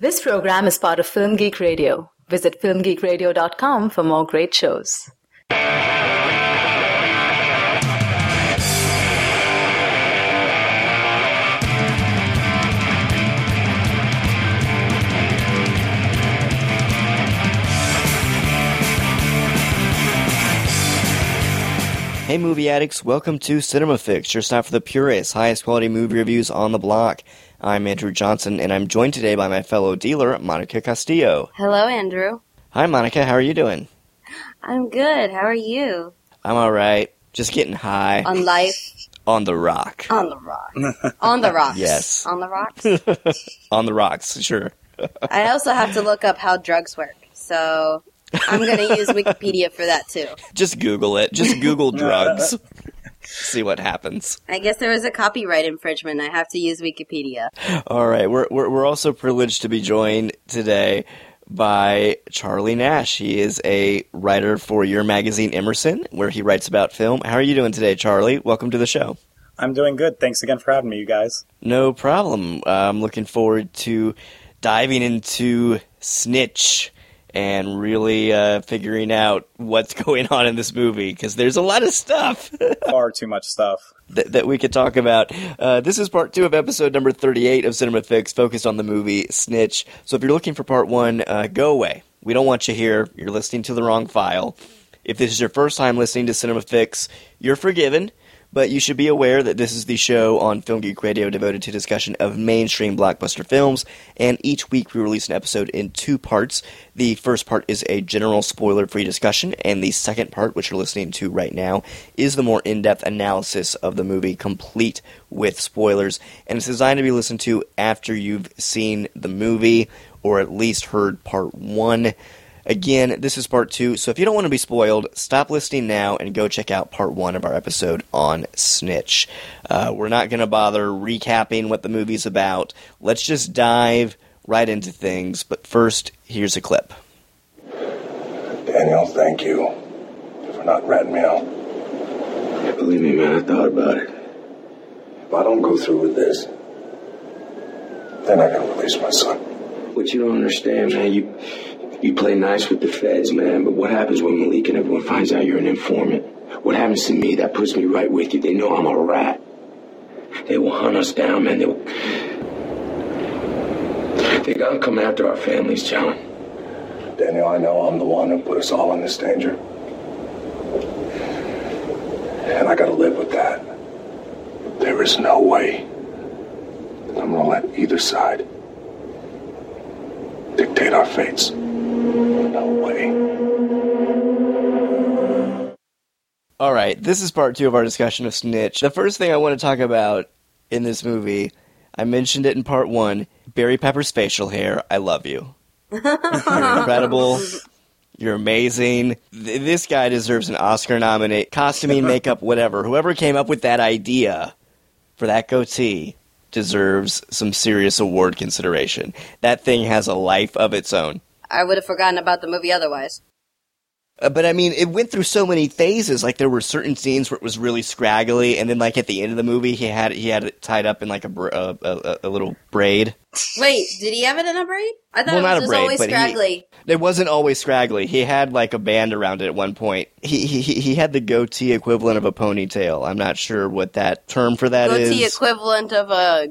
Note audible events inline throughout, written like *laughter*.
This program is part of Film Geek Radio. Visit filmgeekradio.com for more great shows. Hey, movie addicts, welcome to Cinema Fix, your stop for the purest, highest quality movie reviews on the block. I'm Andrew Johnson, and I'm joined today by my fellow dealer, Monica Castillo. Hello, Andrew. Hi, Monica, how are you doing? I'm good. How are you? I'm alright. Just getting high. On life? *laughs* On the rock. On the rock. On the rocks. Yes. On the rocks? *laughs* On the rocks, sure. *laughs* I also have to look up how drugs work. So I'm going to use Wikipedia for that too. Just Google it. Just Google drugs. See what happens. I guess there was a copyright infringement. I have to use Wikipedia. All right, we're, we're we're also privileged to be joined today by Charlie Nash. He is a writer for your magazine Emerson, where he writes about film. How are you doing today, Charlie? Welcome to the show. I'm doing good. Thanks again for having me, you guys. No problem. Uh, I'm looking forward to diving into Snitch and really uh, figuring out what's *laughs* going on in this movie because there's a lot of stuff. *laughs* Far too much stuff. that, that we could talk about. Uh, this is part two of episode number 38 of Cinema Fix, focused on the movie Snitch. So if you're looking for part one, uh, go away. We don't want you here. You're listening to the wrong file. If this is your first time listening to Cinema Fix, you're forgiven. But you should be aware that this is the show on Film Geek Radio devoted to discussion of mainstream blockbuster films, and each week we release an episode in two parts. The first part is a general spoiler free discussion, and the second part, which you're listening to right now, is the more in depth analysis of the movie, complete with spoilers. And it's designed to be listened to after you've seen the movie, or at least heard part one. Again, this is part two, so if you don't want to be spoiled, stop listening now and go check out part one of our episode on Snitch. Uh, we're not going to bother recapping what the movie's about. Let's just dive right into things, but first, here's a clip. Daniel, thank you for not ratting me out. Believe me, man, I thought about it. If I don't go through with this, then I can release my son. What you don't understand, man, you you play nice with the feds, man, but what happens when Malik and everyone finds out you're an informant? What happens to me? That puts me right with you. They know I'm a rat. They will hunt us down, man. They will. They gotta come after our families, John. Daniel, I know I'm the one who put us all in this danger. And I gotta live with that. There is no way that I'm gonna let either side dictate our fates. All right, this is part two of our discussion of Snitch. The first thing I want to talk about in this movie, I mentioned it in part one Barry Pepper's facial hair. I love you. You're incredible. You're amazing. Th- This guy deserves an Oscar nomination. Costuming, makeup, whatever. Whoever came up with that idea for that goatee deserves some serious award consideration. That thing has a life of its own. I would have forgotten about the movie otherwise. Uh, but I mean, it went through so many phases. Like there were certain scenes where it was really scraggly, and then like at the end of the movie, he had he had it tied up in like a br- a, a, a little braid. Wait, did he have it in a braid? I thought Well, it not a was just braid, always but he- scraggly. It wasn't always scraggly. He had like a band around it at one point. He he he he had the goatee equivalent of a ponytail. I'm not sure what that term for that is. Goatee equivalent of a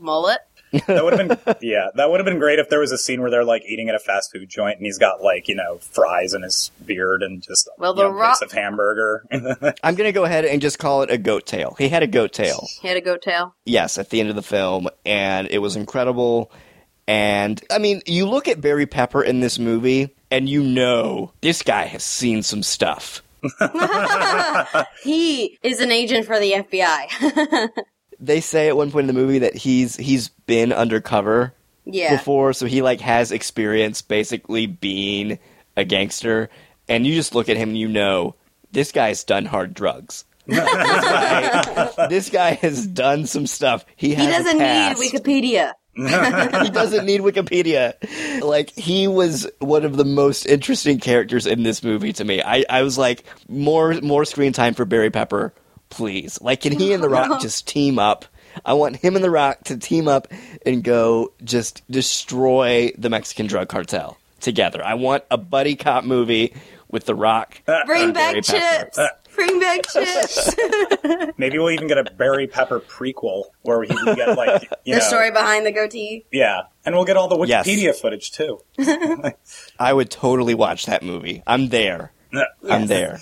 mullet. That would have been *laughs* yeah, that would have been great if there was a scene where they're like eating at a fast food joint and he's got like, you know, fries in his beard and just Well, you the know, Rock- piece of hamburger. *laughs* I'm gonna go ahead and just call it a goat tail. He had a goat tail. He had a goat tail. yes, at the end of the film, and it was incredible. And I mean, you look at Barry Pepper in this movie, and you know this guy has seen some stuff. *laughs* He is an agent for the FBI. They say at one point in the movie that he's he's been undercover yeah. before, so he like has experience basically being a gangster. And you just look at him, and you know this guy's done hard drugs. *laughs* this, guy, this guy has done some stuff. He He has a doesn't need past. Wikipedia. *laughs* *laughs* he doesn't need Wikipedia. Like he was one of the most interesting characters in this movie to me. I, I was like, more more screen time for Barry Pepper, please. Like, can he and The Rock just team up? I want him and The Rock to team up and go just destroy the Mexican drug cartel together. I want a buddy cop movie with The Rock. Bring and back Pepper. chips. Bring back *laughs* chips. *laughs* Maybe we'll even get a Barry Pepper prequel where he can get like you the know, story behind the goatee. Yeah, and we'll get all the Yes. Wikipedia footage too. *laughs* I would totally watch that movie. I'm there. I'm there.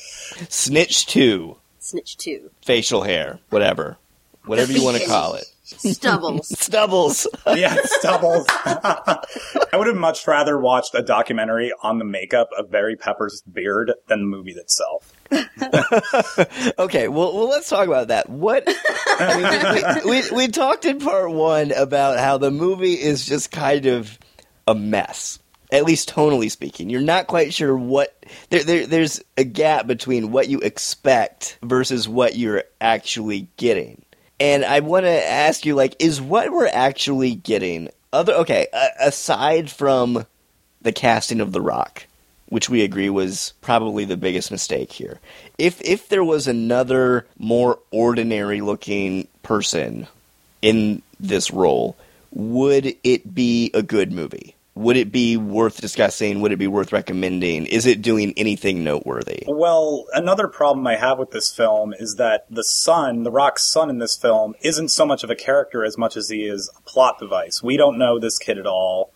Snitch 2, Snitch two. facial hair, whatever. Whatever you want to *laughs* call it. Stubbles. *laughs* Stubbles. *laughs* yeah, stubbles. I would have much rather watched a documentary on the makeup of Barry Pepper's beard than the movie itself. Okay, well, well, let's talk about that. What I mean, we, we, we talked in part one about how the movie is just kind of a mess, at least tonally speaking. You're not quite sure what there, there there's a gap between what you expect versus what you're actually getting. And I want to ask you, like, is what we're actually getting other? Okay, a aside from the casting of The Rock, which we agree was probably the biggest mistake here. If if there was another more ordinary looking person in this role, would it be a good movie? Would it be worth discussing? Would it be worth recommending? Is it doing anything noteworthy? Well, another problem I have with this film is that the son, the Rock's son in this film, isn't so much of a character as much as he is a plot device. We don't know this kid at all.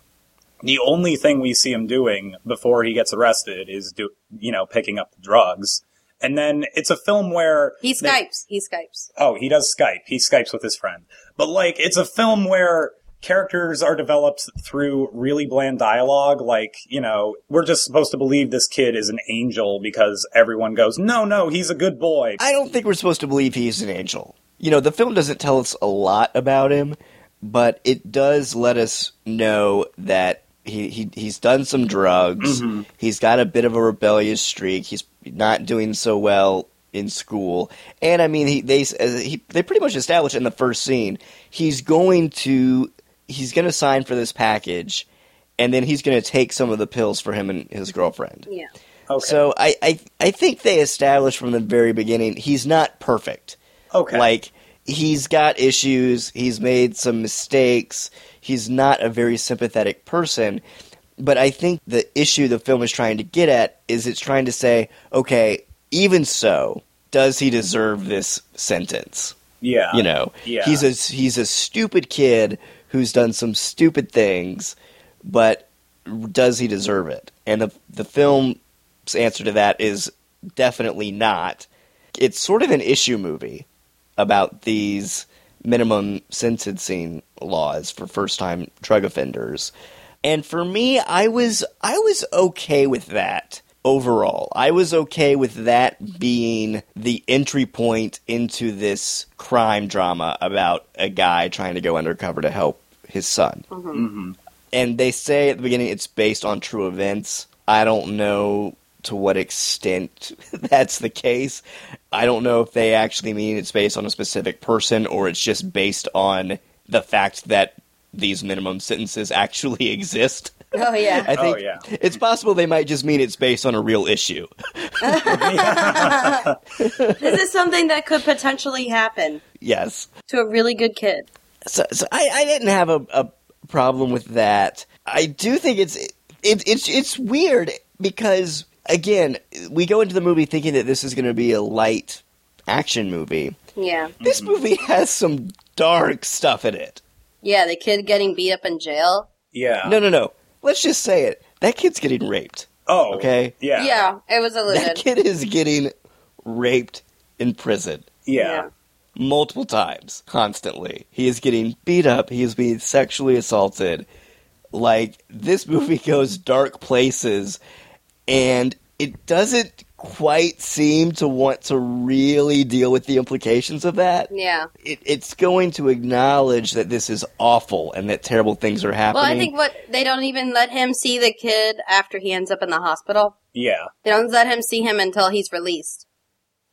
The only thing we see him doing before he gets arrested is do, you know, picking up the drugs. And then it's a film where He they- Skypes. He Skypes. Oh, he does Skype. He Skypes with his friend. But like, it's a film where characters are developed through really bland dialogue. Like, you know, we're just supposed to believe this kid is an angel because everyone goes, no, no, he's a good boy. I don't think we're supposed to believe he's an angel. You know, the film doesn't tell us a lot about him, but it does let us know that he, he he's done some drugs. Mm-hmm. He's got a bit of a rebellious streak. He's not doing so well in school, and I mean, he they he, they pretty much established in the first scene he's going to he's going to sign for this package, and then he's going to take some of the pills for him and his girlfriend. Yeah. Okay. So I, I I think they established from the very beginning he's not perfect. okay. Like he's got issues, he's made some mistakes, he's not a very sympathetic person. But I think the issue the film is trying to get at is it's trying to say, okay, even so, does he deserve this sentence? yeah. You know, Yeah. he's a he's a stupid kid who's done some stupid things, but does he deserve it? And the the film's answer to that is definitely not. It's sort of an issue movie about these minimum sentencing laws for first time drug offenders. And for me, I was I was okay with that overall. I was okay with that being the entry point into this crime drama about a guy trying to go undercover to help his son. Mm-hmm. Mm-hmm. And they say at the beginning it's based on true events. I don't know to what extent *laughs* that's the case. I don't know if they actually mean it's based on a specific person or it's just based on the fact that these minimum sentences actually *laughs* exist. Oh yeah. I oh, think Oh, yeah. it's possible they might just mean it's based on a real issue. *laughs* this is something that could potentially happen yes. to a really good kid. So, so I, I didn't have a, a problem with that. I do think it's it, it's it's weird because again, we go into the movie thinking that this is going to be a light action movie. Yeah. This mm-hmm. movie has some dark stuff in it. Yeah, the kid getting beat up in jail. yeah. No, no, no. Let's just say it. That kid's getting raped. Oh. Okay. Yeah. Yeah, it was a That alluded. kid is getting raped in prison. Yeah. Multiple times, constantly. He is getting beat up. He is being sexually assaulted. Like this *laughs* movie goes dark places, and it doesn't quite seem to want to really deal with the implications of that. Yeah. It, it's going to acknowledge that this is awful and that terrible things are happening. Well, I think what they don't even let him see the kid after he ends up in the hospital. Yeah. They don't let him see him until he's released.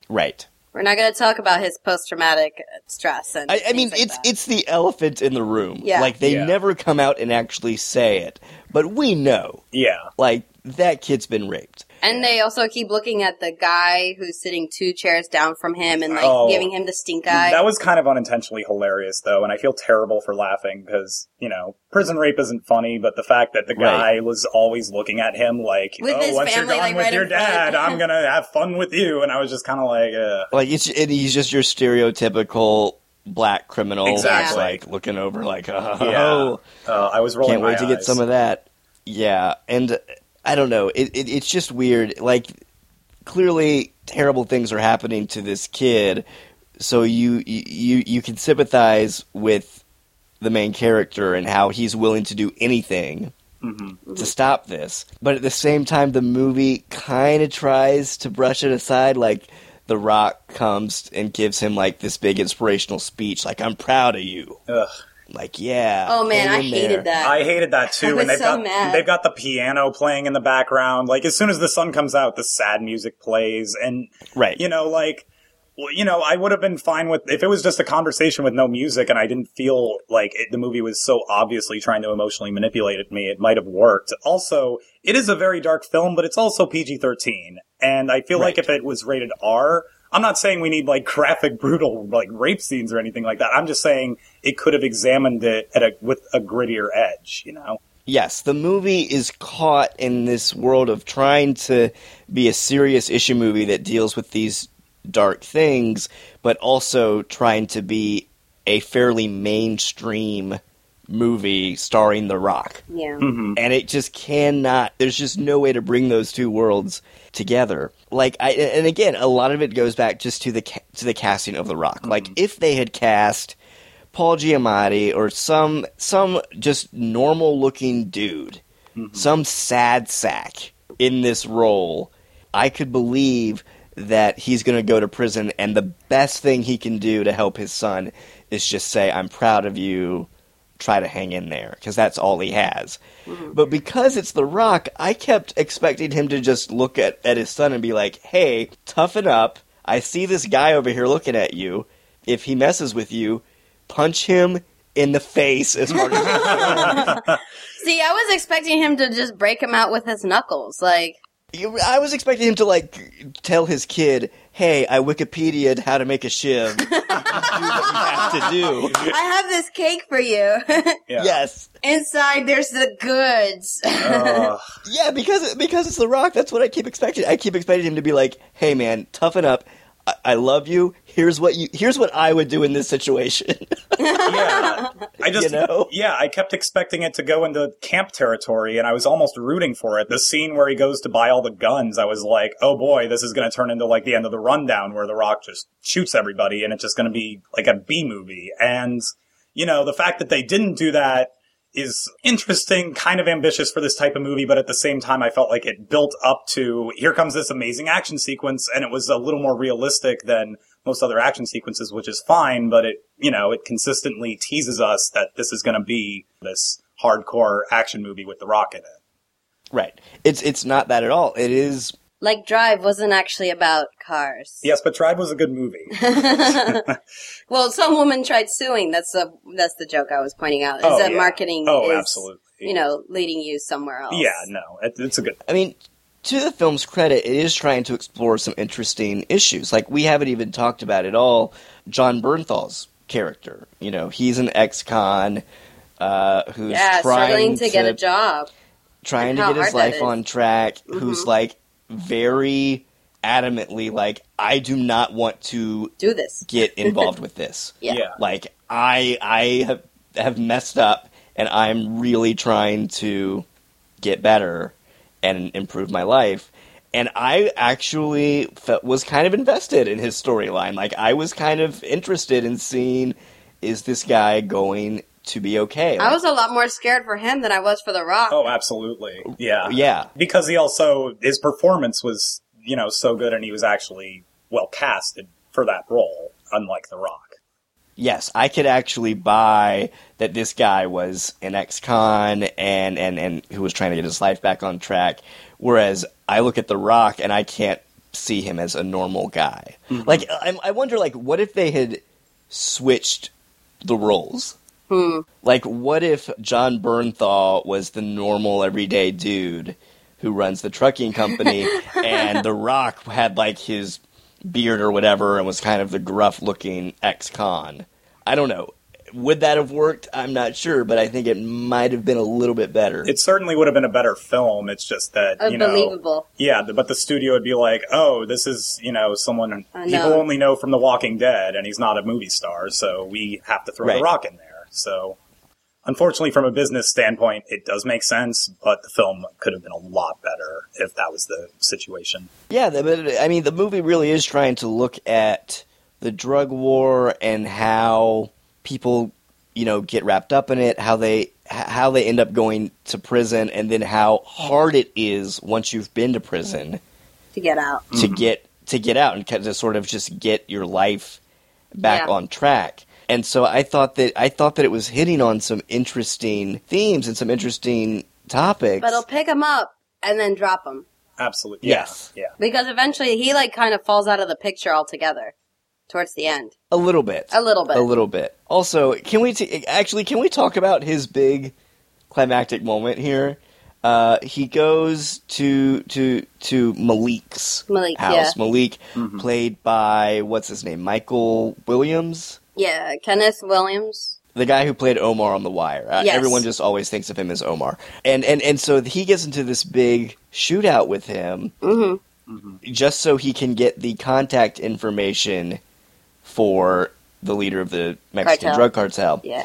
right. We're not going to talk about his post traumatic stress and. I, I mean, like it's that. it's the elephant in the room. Yeah. Like they Yeah. never come out and actually say it, but we know. Yeah. like that kid's been raped. And they also keep looking at the guy who's sitting two chairs down from him and like Oh. giving him the stink eye. That was kind of unintentionally hilarious, though, and I feel terrible for laughing because you know prison rape isn't funny, but the fact that the guy Right. was always looking at him like, With "Oh, once family, you're done like, with right your dad, I'm *laughs* gonna have fun with you," and I was just kind of like, uh, Like it's and he's just your stereotypical black criminal, Exactly. just, like looking over, like *laughs* oh, Yeah. uh, I was rolling. can't wait my to get some of that. Yeah, and I don't know. It, it it's just weird. Like clearly, terrible things are happening to this kid, so you you you can sympathize with the main character and how he's willing to do anything Mm-hmm. to stop this. But at the same time, the movie kind of tries to brush it aside. Like The Rock comes and gives him like this big inspirational speech, like "I'm proud of you." Ugh. Like, yeah. oh man, I hated there. that. I hated that I too, was and they've so got mad. they've got the piano playing in the background. Like as soon as the sun comes out, the sad music plays, and Right. you know, like, well, you know, I would have been fine with if it was just a conversation with no music, and I didn't feel like it, the movie was so obviously trying to emotionally manipulate me. It might have worked. Also, it is a very dark film, but it's also PG thirteen, and I feel like if it was rated R. I'm not saying we need like graphic, brutal, like rape scenes or anything like that. I'm just saying it could have examined it at a with a grittier edge, you know. yes, the movie is caught in this world of trying to be a serious issue movie that deals with these dark things, but also trying to be a fairly mainstream movie starring The Rock. yeah. Mm-hmm. And it just cannot, there's just no way to bring those two worlds together. Like, I, and again, a lot of it goes back just to the, ca- to the casting of The Rock. Like, if they had cast Paul Giamatti or some some just normal looking dude, some sad sack in this role, I could believe that he's going to go to prison and the best thing he can do to help his son is just say I'm proud of you, try to hang in there because that's all he has. Mm-hmm. But because it's The Rock, I kept expecting him to just look at, at his son and be like, "Hey, toughen up. I see this guy over here looking at you. If he messes with you, punch him in the face as hard as you can." *laughs* See, I was expecting him to just break him out with his knuckles. Like, You- I was expecting him to like tell his kid, "Hey, I Wikipedia'd how to make a shiv. do what you have to do." I have this cake for you. Yeah. Yes, Inside, there's the goods. Ugh. *laughs* yeah, because because it's The Rock. That's what I keep expecting. I keep expecting him to be like, "Hey, man, toughen up. I, I love you. Here's what you. Here's what I would do in this situation." *laughs* yeah. I just, You know? yeah, I kept expecting it to go into camp territory, and I was almost rooting for it. The scene where he goes to buy all the guns, I was like, oh boy, this is going to turn into like the end of the rundown where The Rock just shoots everybody, and it's just going to be like a B movie. And you know, the fact that they didn't do that is interesting, kind of ambitious for this type of movie, but at the same time, I felt like it built up to here comes this amazing action sequence, and it was a little more realistic than most other action sequences, which is fine, but it, you know, it consistently teases us that this is going to be this hardcore action movie with The Rock in it. right. It's it's not that at all. It is. Like, Drive wasn't actually about cars. Yes, but Drive was a good movie. *laughs* *laughs* Well, some woman tried suing. That's the that's the joke I was pointing out. Is Oh, that yeah. marketing Oh, is, absolutely. you know, leading you somewhere else. Yeah, no, it, it's a good. I mean, to the film's credit, it is trying to explore some interesting issues. Like we haven't even talked about at all Jon Bernthal's character. You know, he's an ex-con uh, who's Yeah, trying struggling to, get a job. trying to get his life on track. Mhm. Who's like very adamantly like, I do not want to Do this. *laughs* get involved with this. Yeah. Yeah. Like I I have have messed up and I'm really trying to get better and improve my life. And I actually fe- was kind of invested in his storyline. Like I was kind of interested in seeing is this guy going to be okay? I was a lot more scared for him than I was for The Rock. Oh, absolutely. Yeah. yeah. Because he also, his performance was, you know, so good and he was actually well casted for that role, unlike The Rock. Yes, I could actually buy that this guy was an ex-con and, and, and who was trying to get his life back on track. Whereas I look at The Rock and I can't see him as a normal guy. Mm-hmm. Like, I, I wonder, like, what if they had switched the roles? Hmm. Like, what if Jon Bernthal was the normal, everyday dude who runs the trucking company, *laughs* and The Rock had like his beard or whatever and was kind of the gruff looking ex con. I don't know. Would that have worked? I'm not sure, but I think it might have been a little bit better. It certainly would have been a better film. It's just that you know, Unbelievable. yeah. But the studio would be like, "Oh, this is you know someone I people only know from The Walking Dead, and he's not a movie star, so we have to throw Right. the Rock in there." So, unfortunately, from a business standpoint, it does make sense, but the film could have been a lot better if that was the situation. Yeah, but I mean, the movie really is trying to look at the drug war and how people, you know, get wrapped up in it, how they how they end up going to prison, and then how hard it is once you've been to prison To get out. to get to get out and kind of sort of just get your life back Yeah. on track. And so I thought that I thought that it was hitting on some interesting themes and some interesting topics. But he'll pick him up and then drop him. Absolutely, Yes. yeah, Because eventually he like kind of falls out of the picture altogether towards the end. a little bit. A little bit. A little bit. Also, can we t- actually can we talk about his big climactic moment here? Uh, he goes to to to Malik's Malik, house. yeah. Malik, played by what's his name, Michael Williams, Yeah, Kenneth Williams. the guy who played Omar on The Wire. Uh, Yes. Everyone just always thinks of him as Omar, and and and so he gets into this big shootout with him, Mm-hmm. just so he can get the contact information for the leader of the Mexican Cartel. drug cartel. Yeah.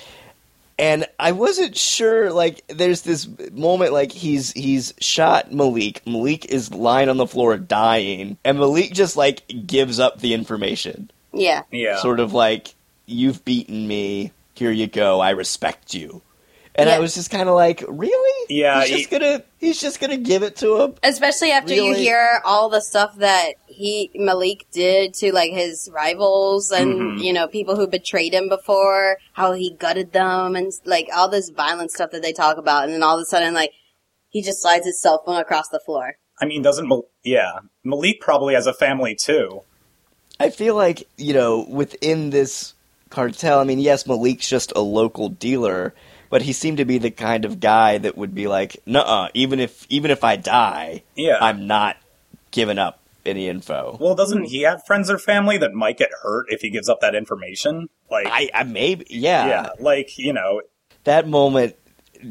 And I wasn't sure. Like, there's this moment, like he's he's shot Malik. Malik is lying on the floor dying, and Malik just like gives up the information, Yeah. yeah. sort of like, "You've beaten me. Here you go. I respect you." And I was just kind of like, "Really? Yeah, He's just he- gonna he's just gonna give it to him." Especially after you hear all the stuff that he Malik did to like his rivals and Mhm. you know people who betrayed him before, how he gutted them and like all this violent stuff that they talk about, and then all of a sudden like he just slides his cell phone across the floor. I mean, doesn't Mal- yeah Malik probably has a family too? I feel like, you know, within this cartel, I mean, yes, Malik's just a local dealer, but he seemed to be the kind of guy that would be like, "Nuh-uh, even if even if I die, Yeah. I'm not giving up any info." Well, doesn't he have friends or family that might get hurt if he gives up that information? Like, I, I maybe, yeah, yeah, like you know, that moment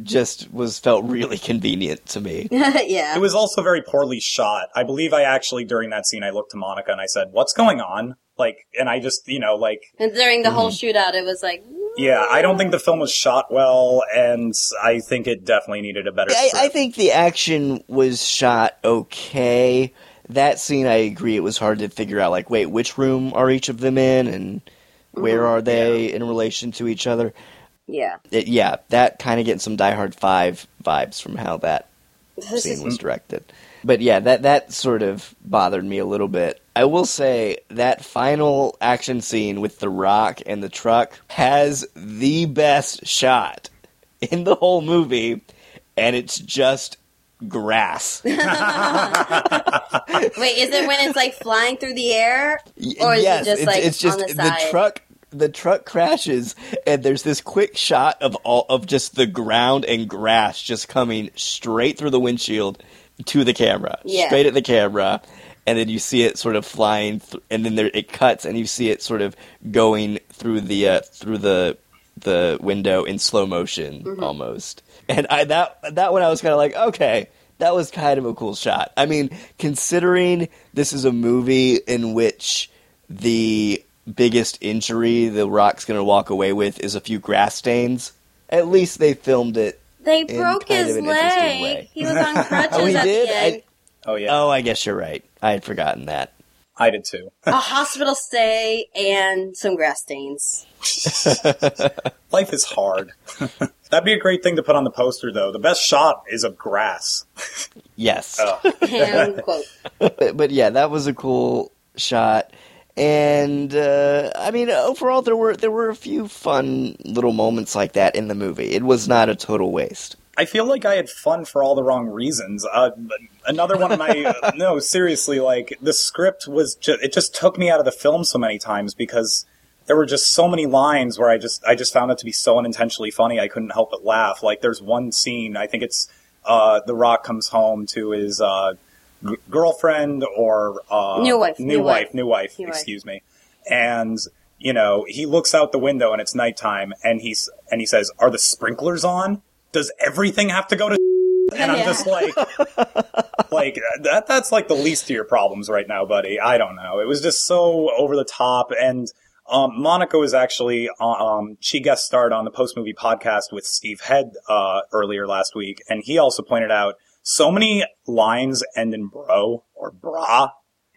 just was felt really convenient to me. *laughs* yeah. it was also very poorly shot. I believe I actually during that scene I looked to Monica and I said, "What's going on?" Like, and I just you know like and during the Mm-hmm. whole shootout, it was like, yeah, I don't think the film was shot well, and I think it definitely needed a better. I, I think the action was shot okay. That scene, I agree, it was hard to figure out. Like, wait, which room are each of them in, and where are they in relation to each other? yeah. It, yeah, that kind of getting some Die Hard Five vibes from how that *laughs* scene was directed. But yeah, that that sort of bothered me a little bit. I will say that final action scene with the rock and the truck has the best shot in the whole movie, and it's just grass. *laughs* *laughs* Wait, is it when it's like flying through the air? Or is it yes, just, it's, like, it's just on the side? truck. The truck crashes, and there's this quick shot of all of just the ground and grass just coming straight through the windshield to the camera, Yeah. straight at the camera, and then you see it sort of flying, th- and then there it cuts, and you see it sort of going through the uh, through the the window in slow motion Mm-hmm. almost. And I that that one I was kind of like, okay, that was kind of a cool shot. I mean, considering this is a movie in which the biggest injury the Rock's going to walk away with is a few grass stains, at least they filmed it. They broke his of an interesting leg. He was on *laughs* crutches Oh, he at did? the end. I- oh yeah, Oh, I guess you're right. I had forgotten that. I did too. A hospital stay and some grass stains. *laughs* Life is hard. *laughs* That'd be a great thing to put on the poster, though. The best shot is of grass. Yes. Ugh. Hand quote. but, but yeah, that was a cool shot. And uh, I mean, overall, there were there were a few fun little moments like that in the movie. It was not a total waste. I feel like I had fun for all the wrong reasons. Uh, another one of my uh, *laughs* no, seriously, like the script was just it just took me out of the film so many times because there were just so many lines where I just I just found it to be so unintentionally funny I couldn't help but laugh. Like there's one scene, I think it's uh, The Rock comes home to his uh, g- girlfriend or uh, New wife, new, new wife, wife. new wife, New wife. excuse me, and you know he looks out the window and it's nighttime, and he's and he says, "Are the sprinklers on? Does everything have to go to?" And I'm Yeah. just like, *laughs* like that. That's like the least of your problems right now, buddy. I don't know. It was just so over the top, and um, Monica was actually um, she guest starred on the post movie podcast with Steve Head uh, earlier last week, and he also pointed out so many lines end in bro or bra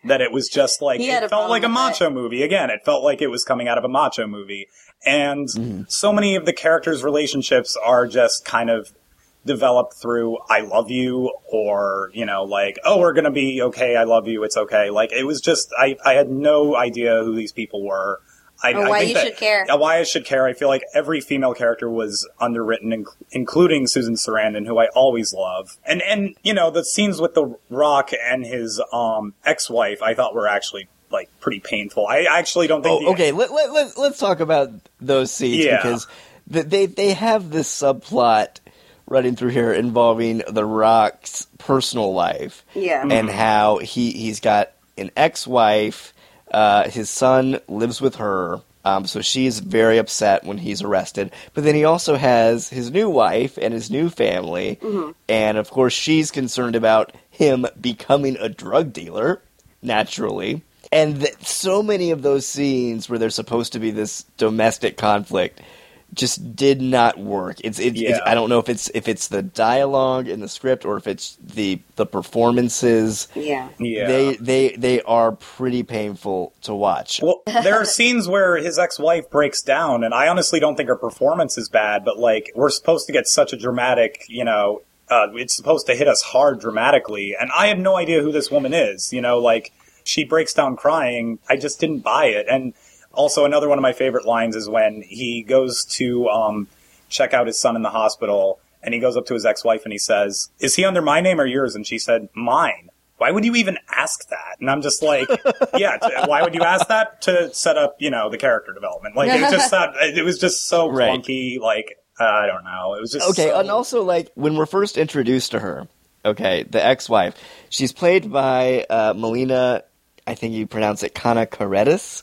that it was just like it felt like a problem with macho movie again. It felt like it was coming out of a macho movie, and mm-hmm. so many of the characters' relationships are just kind of developed through I love you or, you know, like, oh, we're going to be okay. I love you. It's okay. Like, it was just, I, I had no idea who these people were. I, Or I why think you that- should care. Why I should care. I feel like every female character was underwritten, inc- including Susan Sarandon, who I always love. And, and, you know, the scenes with The Rock and his, um, ex-wife, I thought were actually, like, pretty painful. I actually don't think. Oh, the- okay. Let, let, let, let's talk about those scenes Yeah. because th- they they have this subplot running through here involving The Rock's personal life Yeah. and how he he's got an ex-wife. Uh, his son lives with her. Um, so she's very upset when he's arrested. But then he also has his new wife and his new family. And of course, she's concerned about him becoming a drug dealer, naturally. And th- so many of those scenes where there's supposed to be this domestic conflict just did not work. It's, it's, it's I don't know if it's if it's the dialogue in the script or if it's the the performances. Yeah. Yeah. They they they are pretty painful to watch. Well, there are scenes where his ex-wife breaks down, and I honestly don't think her performance is bad, but like, we're supposed to get such a dramatic, you know, uh, it's supposed to hit us hard dramatically, and I have no idea who this woman is, you know, like, she breaks down crying, I just didn't buy it, and also another one of my favorite lines is when he goes to, um, check out his son in the hospital, and he goes up to his ex-wife and he says, is he under my name or yours? And she said, mine why would you even ask that? And I'm just like, *laughs* yeah, t- why would you ask that to set up, you know, the character development? Like it just not, it was just so *laughs* Right. clunky. Like uh, I don't know, it was just Okay, so- and also like when we're first introduced to her, okay, the ex-wife, she's played by uh, Melina. I think you pronounce it Kanakaredes.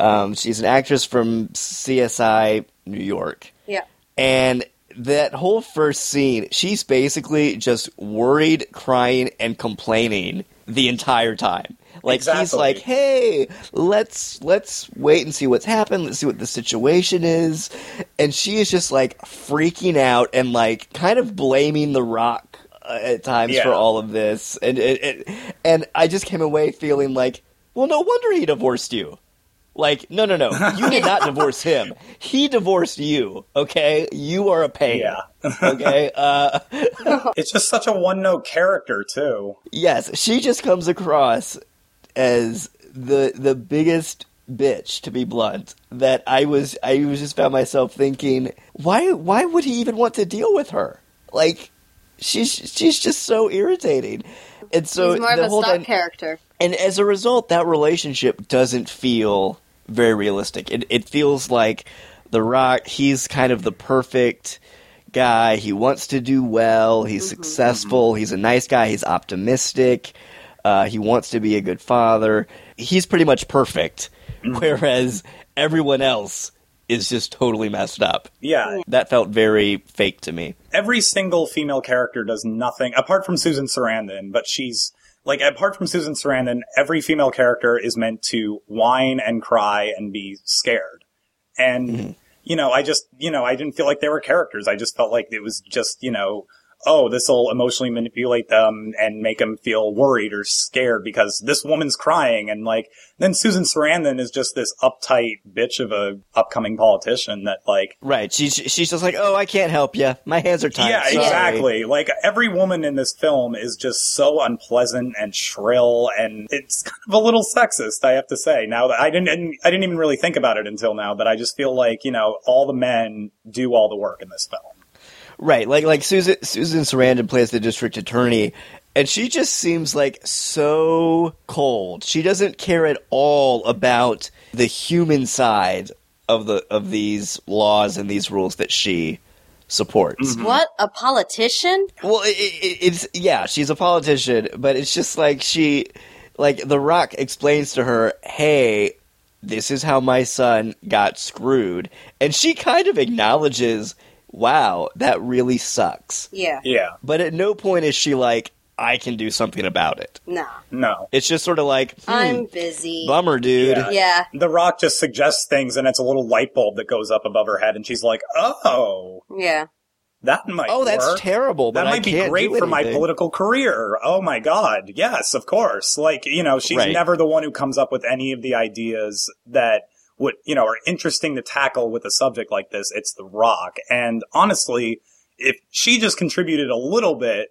Um, she's an actress from CSI New York, Yeah. and that whole first scene, she's basically just worried, crying, and complaining the entire time. Like he's like, "Hey, let's let's wait and see what's happened. Let's see what the situation is." And she is just like freaking out and like kind of blaming the Rock uh, at times Yeah. for all of this. And it, it, and I just came away feeling like, "Well, no wonder he divorced you." Like, no, no, no. You did not *laughs* divorce him. He divorced you. Okay, you are a pain. Yeah. okay. *laughs* Uh, It's just such a one note character too. yes, she just comes across as the the biggest bitch, to be blunt. That I was, I was just found myself thinking, why, why would he even want to deal with her? Like, she's she's just so irritating. And so He's more of the a whole stock dy- character. And as a result, that relationship doesn't feel very realistic. It, it feels like The Rock, he's kind of the perfect guy. He wants to do well. He's mm-hmm, successful. Mm-hmm. He's a nice guy. He's optimistic. Uh, he wants to be a good father. He's pretty much perfect. Mm-hmm. Whereas everyone else is just totally messed up. Yeah. That felt very fake to me. Every single female character does nothing apart from Susan Sarandon, but she's like apart from Susan Sarandon, every female character is meant to whine and cry and be scared. And mm-hmm. you know, I just you know, I didn't feel like they were characters. I just felt like it was just, you know, oh, this will emotionally manipulate them and make them feel worried or scared because this woman's crying and like then Susan Sarandon is just this uptight bitch of a upcoming politician that like Right. She's, she's just like, oh, I can't help you. My hands are tied. yeah, Sorry." exactly. Like every woman in this film is just so unpleasant and shrill, and it's *laughs* kind of a little sexist. I have to say. Now that I didn't, I didn't even really think about it until now, but I just feel like you know all the men do all the work in this film. Right, like like Susan Susan Sarandon plays the district attorney, and she just seems like so cold. She doesn't care at all about the human side of the of these laws and these rules that she supports. Mm-hmm. What a politician! Well, it, it, it's yeah, she's a politician, but it's just like she, like The Rock explains to her, "Hey, this is how my son got screwed," and she kind of acknowledges, "Wow, that really sucks." Yeah, Yeah. But at no point is she like, "I can do something about it." no, No. It's just sort of like, hmm, I'm busy. bummer, dude. Yeah. Yeah, The Rock just suggests things, and it's a little light bulb that goes up above her head, and she's like, "Oh, yeah. that might Oh, that's work. terrible. But That might be can't great for my political career. Oh my god. Yes, of course. Like, you know, she's Right. never the one who comes up with any of the ideas that would, you know, are interesting to tackle with a subject like this. It's The Rock. And honestly, if she just contributed a little bit,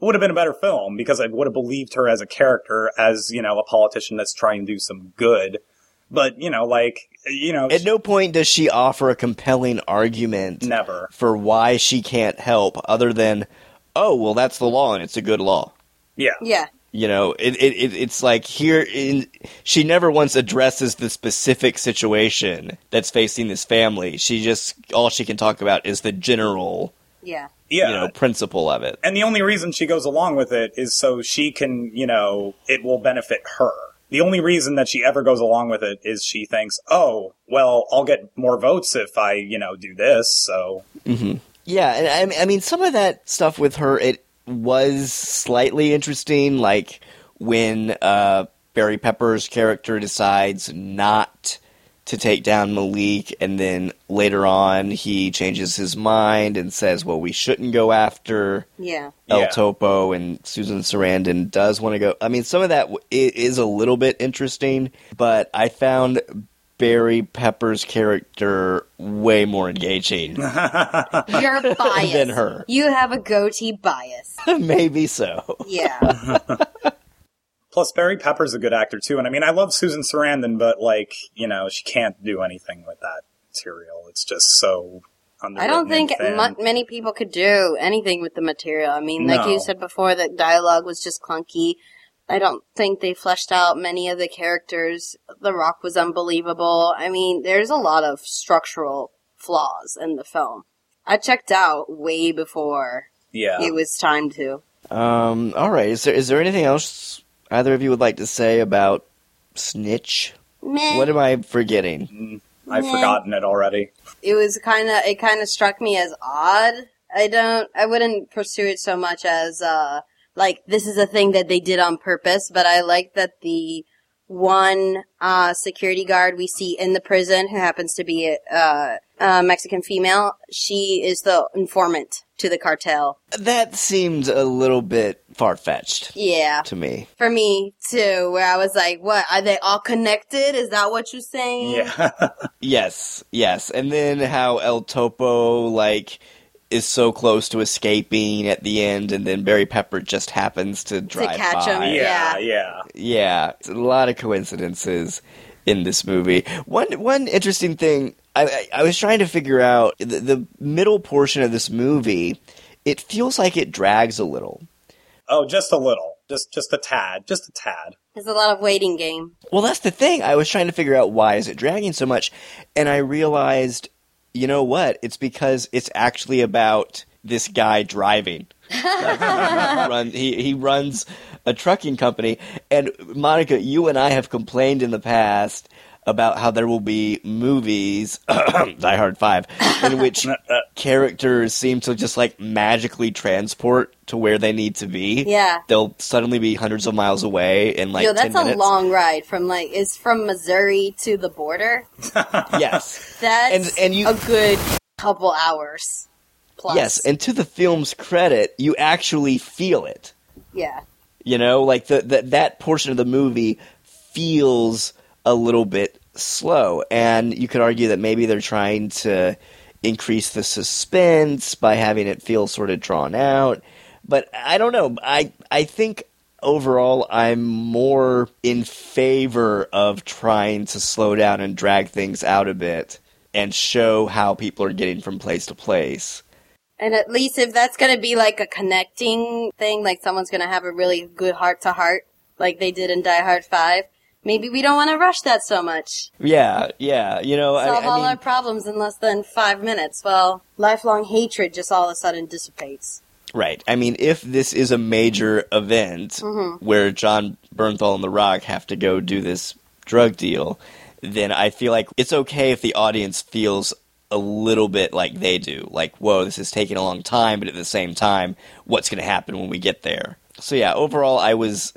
it would have been a better film because I would have believed her as a character, as, you know, a politician that's trying to do some good. But, you know, like, you know, At no point does she offer a compelling argument never. for why she can't help, other than, "Oh, well, that's the law, and it's a good law." Yeah. Yeah, You know, it, it, it it's like here in she never once addresses the specific situation that's facing this family. She just all she can talk about is the general, yeah. Yeah. you know, principle of it. And the only reason she goes along with it is so she can, you know, it will benefit her. The only reason that she ever goes along with it is she thinks, oh, well, I'll get more votes if I, you know, do this. So, mm-hmm. Yeah, and I, I mean, some of that stuff with her, it was slightly interesting, like when uh, Barry Pepper's character decides not to take down Malik, and then later on he changes his mind and says, well, we shouldn't go after Yeah. El Yeah. Topo, and Susan Sarandon does want to go. I mean, some of that w- i- is a little bit interesting, but I found Barry Pepper's character way more engaging. *laughs* You're biased. Than her. You have a goatee bias. *laughs* Maybe so. Yeah. *laughs* plus Barry Pepper's a good actor too. And I mean, I love Susan Sarandon, but like, you know, she can't do anything with that material. It's just so I don't think and mu- thin. many people could do anything with the material. I mean, like No. you said before, that dialogue was just clunky. I don't think they fleshed out many of the characters. The Rock was unbelievable. I mean, there's a lot of structural flaws in the film. I checked out way before yeah. it was time to. Um, all right. Is there is there anything else either of you would like to say about Snitch? Meh. What am I forgetting? I've Yeah. forgotten it already. it was kind of it kind of struck me as odd. I don't I wouldn't pursue it so much as uh like this is a thing that they did on purpose, but I like that the one uh security guard we see in the prison who happens to be a, uh, a Mexican female, she is the informant to the cartel. That seemed a little bit far fetched Yeah. to me. For me too, where I was like, what, are they all connected? Is that what you're saying? Yeah. *laughs* Yes, yes. And then how El Topo like is so close to escaping at the end, and then Barry Pepper just happens to drive catch him, by. yeah. Yeah. Yeah. Yeah, it's a lot of coincidences in this movie. One one interesting thing I, I, I was trying to figure out the, the middle portion of this movie. It feels like it drags a little. Oh, just a little. Just just a tad. Just a tad. There's a lot of waiting game. Well, that's the thing. I was trying to figure out why is it dragging so much, and I realized, you know what? It's because it's actually about this guy driving. *laughs* Run, he he runs a trucking company, and Monica, you and I have complained in the past about how there will be movies, *clears throat* Die Hard Five, in which *laughs* characters seem to just like magically transport to where they need to be. Yeah. they'll suddenly be hundreds of miles away in like Yo, 10 that's a minutes. long ride from like it's from Missouri to the border. *laughs* yes. That's And- and you- a good couple hours plus. Yes, and to the film's credit, you actually feel it. yeah, You know, like the, the that portion of the movie feels a little bit slow, and you could argue that maybe they're trying to increase the suspense by having it feel sort of drawn out. But I don't know. I I think overall I'm more in favor of trying to slow down and drag things out a bit and show how people are getting from place to place. and at least if that's gonna be like a connecting thing, like someone's gonna have a really good heart to heart, like they did in Die Hard Five. Maybe we don't want to rush that so much. Yeah, yeah. You know, I, Solve I all mean, our problems in less than five minutes. Well, lifelong hatred just all of a sudden dissipates. Right. I mean, if this is a major event Mm-hmm. where Jon Bernthal and The Rock have to go do this drug deal, then I feel like it's okay if the audience feels a little bit like they do. Like, whoa, this is taking a long time, but at the same time, what's going to happen when we get there? So, yeah, overall, I was.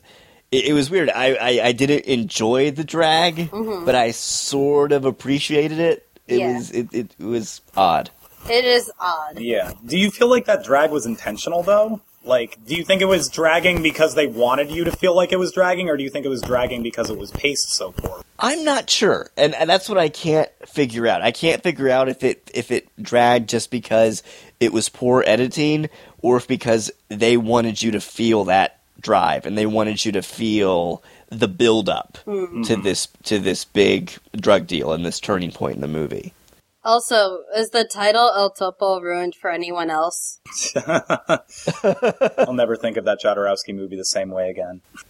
It, it was weird. I, I, I didn't enjoy the drag, but I sort of appreciated it. It Mm-hmm. Yeah. was it, it, it was odd. It is odd. Yeah. Do you feel like that drag was intentional though? Like, do you think it was dragging because they wanted you to feel like it was dragging, or do you think it was dragging because it was paced so poor? I'm not sure, and, and that's what I can't figure out. I can't figure out if it if it dragged just because it was poor editing, or if because they wanted you to feel that drive and they wanted you to feel the build up mm-hmm. to this to this big drug deal and this turning point in the movie. Also, is the title El Topo ruined for anyone else? *laughs* I'll never think of that Jodorowsky movie the same way again. *laughs*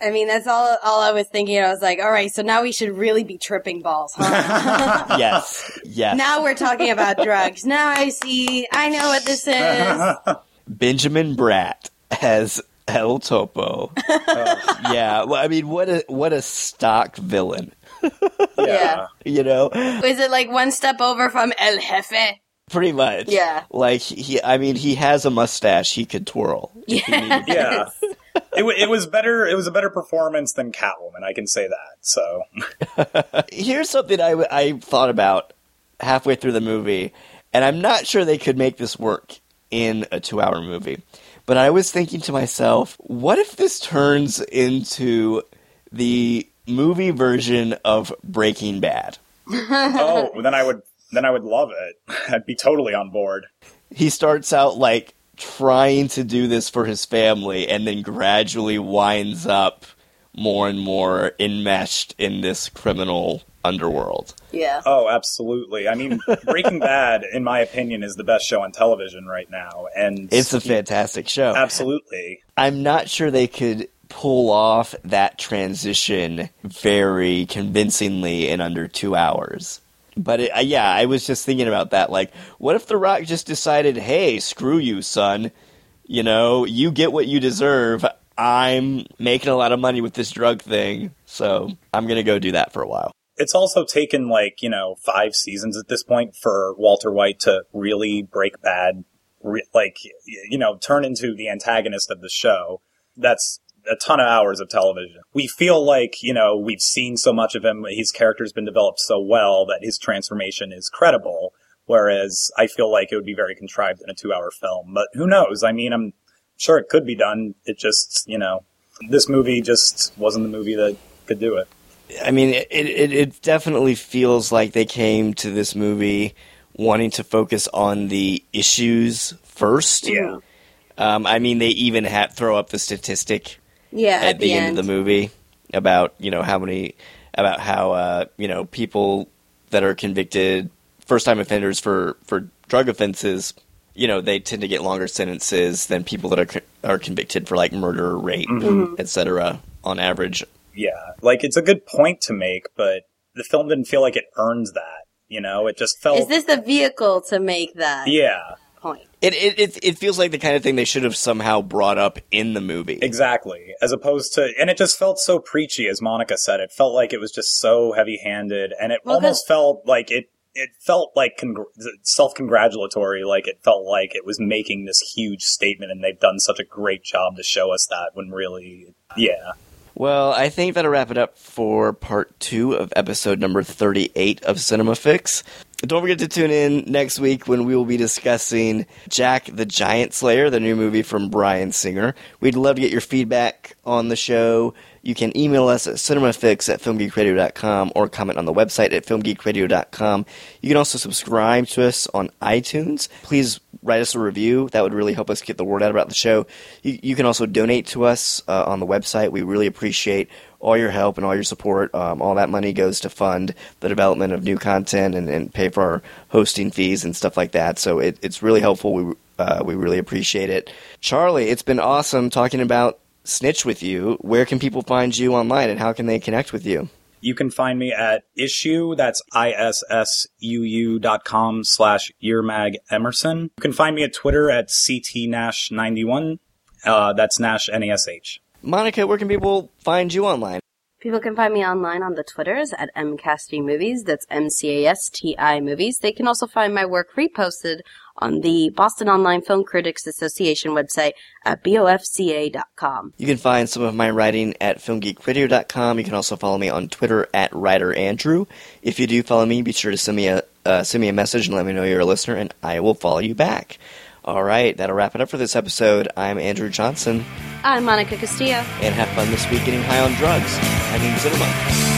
I mean, that's all. All I was thinking. I was like, all right, so now we should really be tripping balls, huh? *laughs* yes, yes. now we're talking about drugs. Now I see. I know what this is. Benjamin Bratt as El Topo. *laughs* Uh, yeah, well, I mean, what a what a stock villain. *laughs* Yeah. You know, Is it like one step over from El Jefe? pretty much. Yeah. Like he, I mean, he has a mustache he could twirl. if he needed to. Yeah. *laughs* It, wa- it was better. It was a better performance than Catwoman. I can say that. So Here's something I, I thought about halfway through the movie, and I'm not sure they could make this work in a two hour movie. But I was thinking to myself, what if this turns into the movie version of Breaking Bad? *laughs* oh, then I would then I would love it. *laughs* I'd be totally on board. He starts out like trying to do this for his family and then gradually winds up more and more enmeshed in this criminal underworld. Yeah. Oh, absolutely. I mean, Breaking Bad, in my opinion, is the best show on television right now, and It's a fantastic show. absolutely. I'm not sure they could pull off that transition very convincingly in under two hours. But it, uh, yeah, I was just thinking about that. Like, what if The Rock just decided, hey, screw you, son. You know, you get what you deserve. I'm making a lot of money with this drug thing, so I'm going to go do that for a while. It's also taken like you know five seasons at this point for Walter White to really break bad, re- like you know turn into the antagonist of the show. That's a ton of hours of television. We feel like you know we've seen so much of him. His character's been developed so well that his transformation is credible. Whereas I feel like it would be very contrived in a two-hour film. But who knows? I mean, I'm sure it could be done. It just you know this movie just wasn't the movie that could do it. I mean, it, it it definitely feels like they came to this movie wanting to focus on the issues first. Yeah. Um, I mean, they even had throw up the statistic Yeah. at, the, end. of the movie about you know how many about how uh, you know people that are convicted first time offenders for for drug offenses. You know, they tend to get longer sentences than people that are are convicted for like murder, rape, etc. On average, Yeah, like it's a good point to make, but the film didn't feel like it earned that. You know, it just felt. Is this the vehicle to make that yeah, point? It, it it it feels like the kind of thing they should have somehow brought up in the movie. exactly. As opposed to, and it just felt so preachy, as Monica said. It felt like it was just so heavy-handed, and it Well, 'cause- almost felt like it. It felt like congr- self-congratulatory, like it felt like it was making this huge statement, and they've done such a great job to show us that. When really, yeah, Well, I think that'll wrap it up for part two of episode number thirty-eight of Cinema Fix. Don't forget to tune in next week when we will be discussing Jack the Giant Slayer, the new movie from Bryan Singer. We'd love to get your feedback on the show. You can email us at cinemafix at filmgeekradio.com or comment on the website at filmgeekradio.com. You can also subscribe to us on iTunes. Please write us a review. That would really help us get the word out about the show. You, you can also donate to us uh, on the website. We really appreciate all your help and all your support. Um, all that money goes to fund the development of new content and, and pay for our hosting fees and stuff like that. So it, it's really helpful. We uh, we really appreciate it. Charlie, it's been awesome talking about snitch with you, where can people find you online and how can they connect with you? You can find me at Issuu, that's I-S-S-U-U dot com slash earmag emerson. You can find me at Twitter at CTNash91. Uh, that's Nash, N-A-S-H. Monica, where can people find you online? People can find me online on the Twitters at mcasti movies. That's M-C-A-S-T-I movies. They can also find my work reposted on the Boston Online Film Critics Association website at bofca.com. You can find some of my writing at filmgeekradio.com. You can also follow me on Twitter at writer Andrew. If you do follow me, be sure to send me a uh, send me a message and let me know you're a listener, and I will follow you back. All right, that'll wrap it up for this episode. I'm Andrew Johnson, I'm Monica Castillo. and have fun this week getting high on drugs. I mean, cinema.